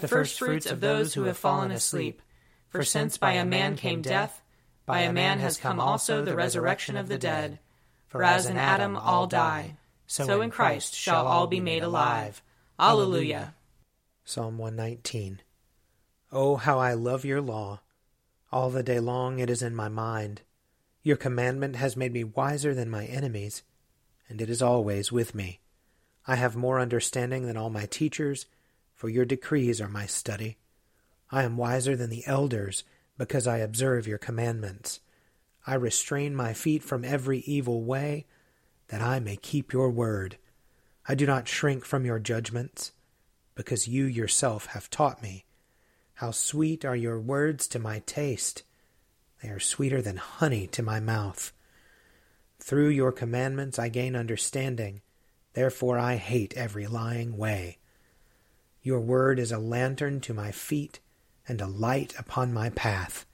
the firstfruits of those who have fallen asleep. For since by a man came death, by a man has come also the resurrection of the dead. For as in Adam all die, so in Christ shall all be made alive. Alleluia. Psalm 119. Oh, how I love your law! All the day long it is in my mind. Your commandment has made me wiser than my enemies, and it is always with me. I have more understanding than all my teachers, for your decrees are my study. I am wiser than the elders, because I observe your commandments. I restrain my feet from every evil way, that I may keep your word. I do not shrink from your judgments, because you yourself have taught me. How sweet are your words to my taste! They are sweeter than honey to my mouth. Through your commandments I gain understanding, therefore I hate every lying way. Your word is a lantern to my feet and a light upon my path.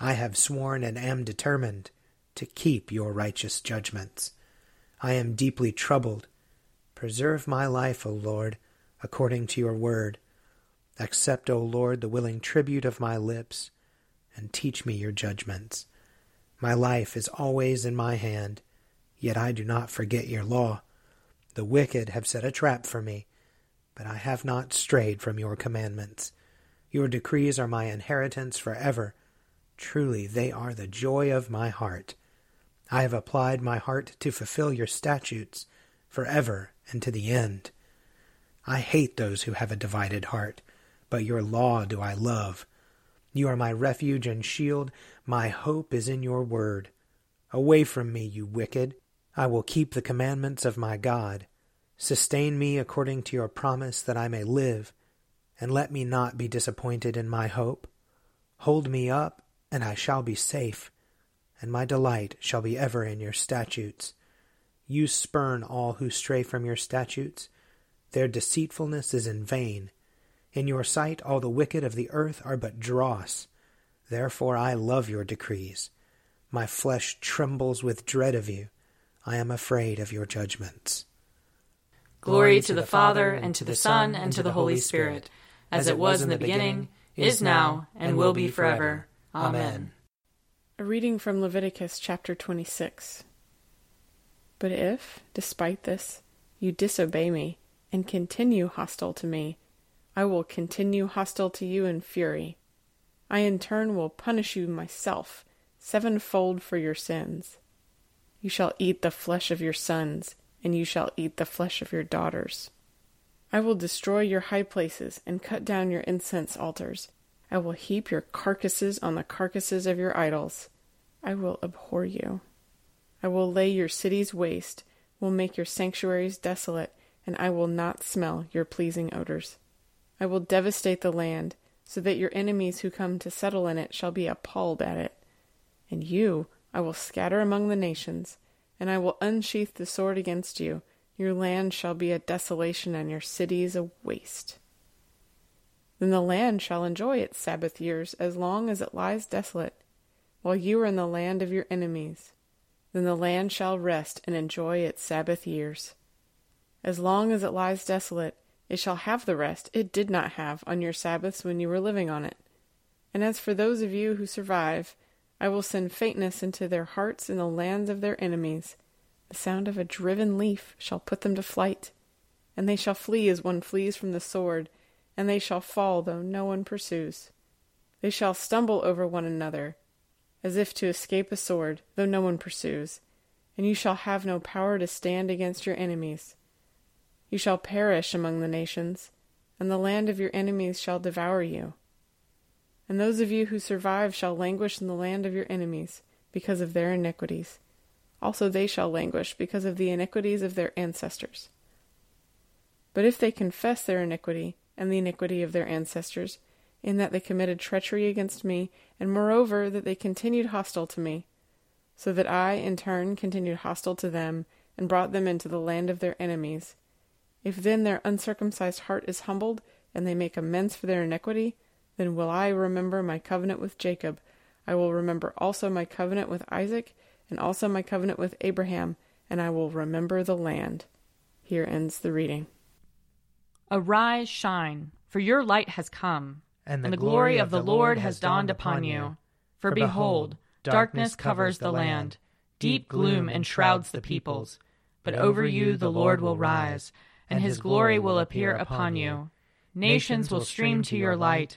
I have sworn and am determined to keep your righteous judgments. I am deeply troubled. Preserve my life, O Lord, according to your word. Accept, O Lord, the willing tribute of my lips, and teach me your judgments. My life is always in my hand, yet I do not forget your law. The wicked have set a trap for me, but I have not strayed from your commandments. Your decrees are my inheritance forever. Truly, they are the joy of my heart. I have applied my heart to fulfill your statutes forever and to the end. I hate those who have a divided heart, but your law do I love. You are my refuge and shield. My hope is in your word. Away from me, you wicked. I will keep the commandments of my God. Sustain me according to your promise that I may live, and let me not be disappointed in my hope. Hold me up, and I shall be safe, and my delight shall be ever in your statutes. You spurn all who stray from your statutes. Their deceitfulness is in vain. In your sight all the wicked of the earth are but dross. Therefore I love your decrees. My flesh trembles with dread of you. I am afraid of your judgments. Glory to the Father, and to the Son, and to the Holy Spirit, as it was in the beginning, is now, and will be forever. Amen. A reading from Leviticus chapter 26. But if, despite this, you disobey me, and continue hostile to me, I will continue hostile to you in fury. I in turn will punish you myself sevenfold for your sins. You shall eat the flesh of your sons, and you shall eat the flesh of your daughters. I will destroy your high places and cut down your incense altars. I will heap your carcasses on the carcasses of your idols. I will abhor you. I will lay your cities waste, will make your sanctuaries desolate, and I will not smell your pleasing odors. I will devastate the land, so that your enemies who come to settle in it shall be appalled at it. And you I will scatter among the nations, and I will unsheath the sword against you. Your land shall be a desolation, and your cities a waste. Then the land shall enjoy its Sabbath years as long as it lies desolate, while you are in the land of your enemies. Then the land shall rest and enjoy its Sabbath years. As long as it lies desolate, it shall have the rest it did not have on your Sabbaths when you were living on it. And as for those of you who survive, I will send faintness into their hearts in the lands of their enemies. The sound of a driven leaf shall put them to flight, and they shall flee as one flees from the sword, and they shall fall though no one pursues. They shall stumble over one another, as if to escape a sword, though no one pursues. And you shall have no power to stand against your enemies. You shall perish among the nations, and the land of your enemies shall devour you. And those of you who survive shall languish in the land of your enemies because of their iniquities. Also they shall languish because of the iniquities of their ancestors. But if they confess their iniquity and the iniquity of their ancestors, in that they committed treachery against me, and moreover that they continued hostile to me, so that I in turn continued hostile to them, and brought them into the land of their enemies, if then their uncircumcised heart is humbled, and they make amends for their iniquity, then will I remember my covenant with Jacob. I will remember also my covenant with Isaac, and also my covenant with Abraham, and I will remember the land. Here ends the reading. Arise, shine, for your light has come, and the, and the glory of the Lord has dawned upon you. For behold, darkness covers the land, deep gloom enshrouds the peoples. But over you the Lord will rise, and his glory will appear upon you. Nations will stream to your light,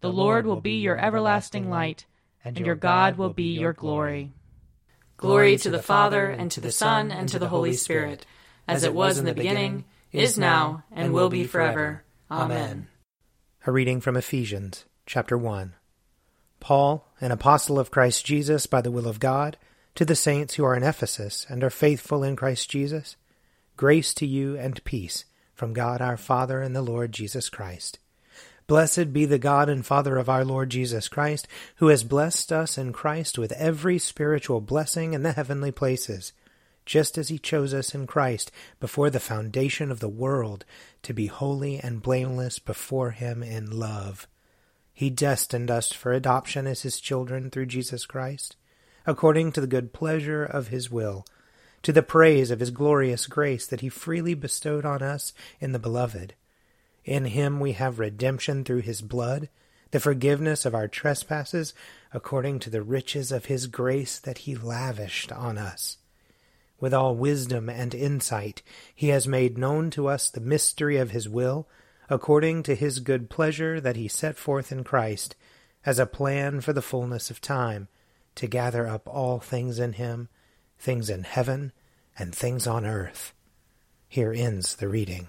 The Lord will be your everlasting light, and your God will be your glory. Glory to the Father, and to the Son, and to the Holy Spirit, as it was in the beginning, is now, and will be forever. Amen. A reading from Ephesians, chapter 1. Paul, an apostle of Christ Jesus by the will of God, to the saints who are in Ephesus and are faithful in Christ Jesus, Grace to you and peace from God our Father and the Lord Jesus Christ. Blessed be the God and Father of our Lord Jesus Christ, who has blessed us in Christ with every spiritual blessing in the heavenly places, just as he chose us in Christ before the foundation of the world to be holy and blameless before him in love. He destined us for adoption as his children through Jesus Christ, according to the good pleasure of his will to the praise of his glorious grace that he freely bestowed on us in the Beloved. In him we have redemption through his blood, the forgiveness of our trespasses, according to the riches of his grace that he lavished on us. With all wisdom and insight, he has made known to us the mystery of his will, according to his good pleasure that he set forth in Christ, as a plan for the fullness of time, to gather up all things in him things in heaven and things on earth. Here ends the reading.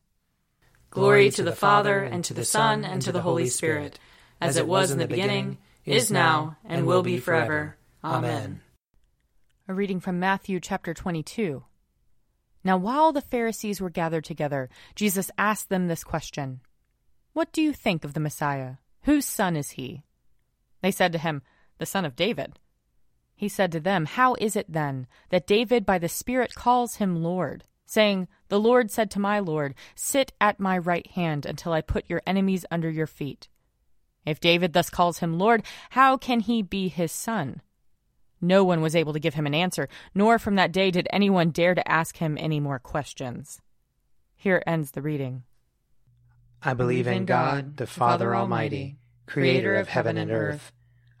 Glory to the Father, and to the Son, and to the Holy Spirit, as it was in the beginning, is now, and will be forever. Amen. A reading from Matthew chapter 22. Now, while the Pharisees were gathered together, Jesus asked them this question What do you think of the Messiah? Whose son is he? They said to him, The son of David. He said to them, How is it then that David by the Spirit calls him Lord, saying, The Lord said to my Lord, Sit at my right hand until I put your enemies under your feet? If David thus calls him Lord, how can he be his son? No one was able to give him an answer, nor from that day did anyone dare to ask him any more questions. Here ends the reading. I believe in God, the Father Almighty, creator of heaven and earth.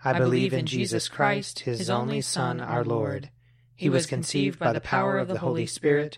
I believe in Jesus Christ, his only Son, our Lord. He was conceived by the power of the Holy Spirit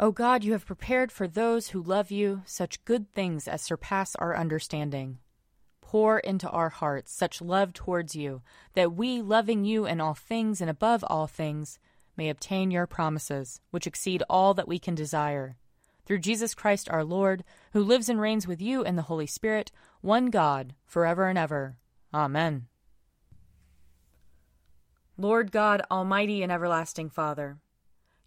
O God, you have prepared for those who love you such good things as surpass our understanding. Pour into our hearts such love towards you, that we, loving you in all things and above all things, may obtain your promises, which exceed all that we can desire. Through Jesus Christ our Lord, who lives and reigns with you in the Holy Spirit, one God, forever and ever. Amen. Lord God, Almighty and everlasting Father,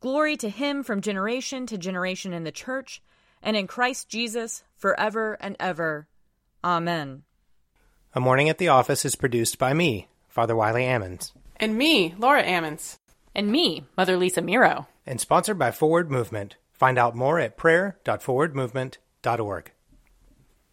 Glory to him from generation to generation in the church and in Christ Jesus forever and ever. Amen. A Morning at the Office is produced by me, Father Wiley Ammons. And me, Laura Ammons. And me, Mother Lisa Meirow. And sponsored by Forward Movement. Find out more at prayer.forwardmovement.org.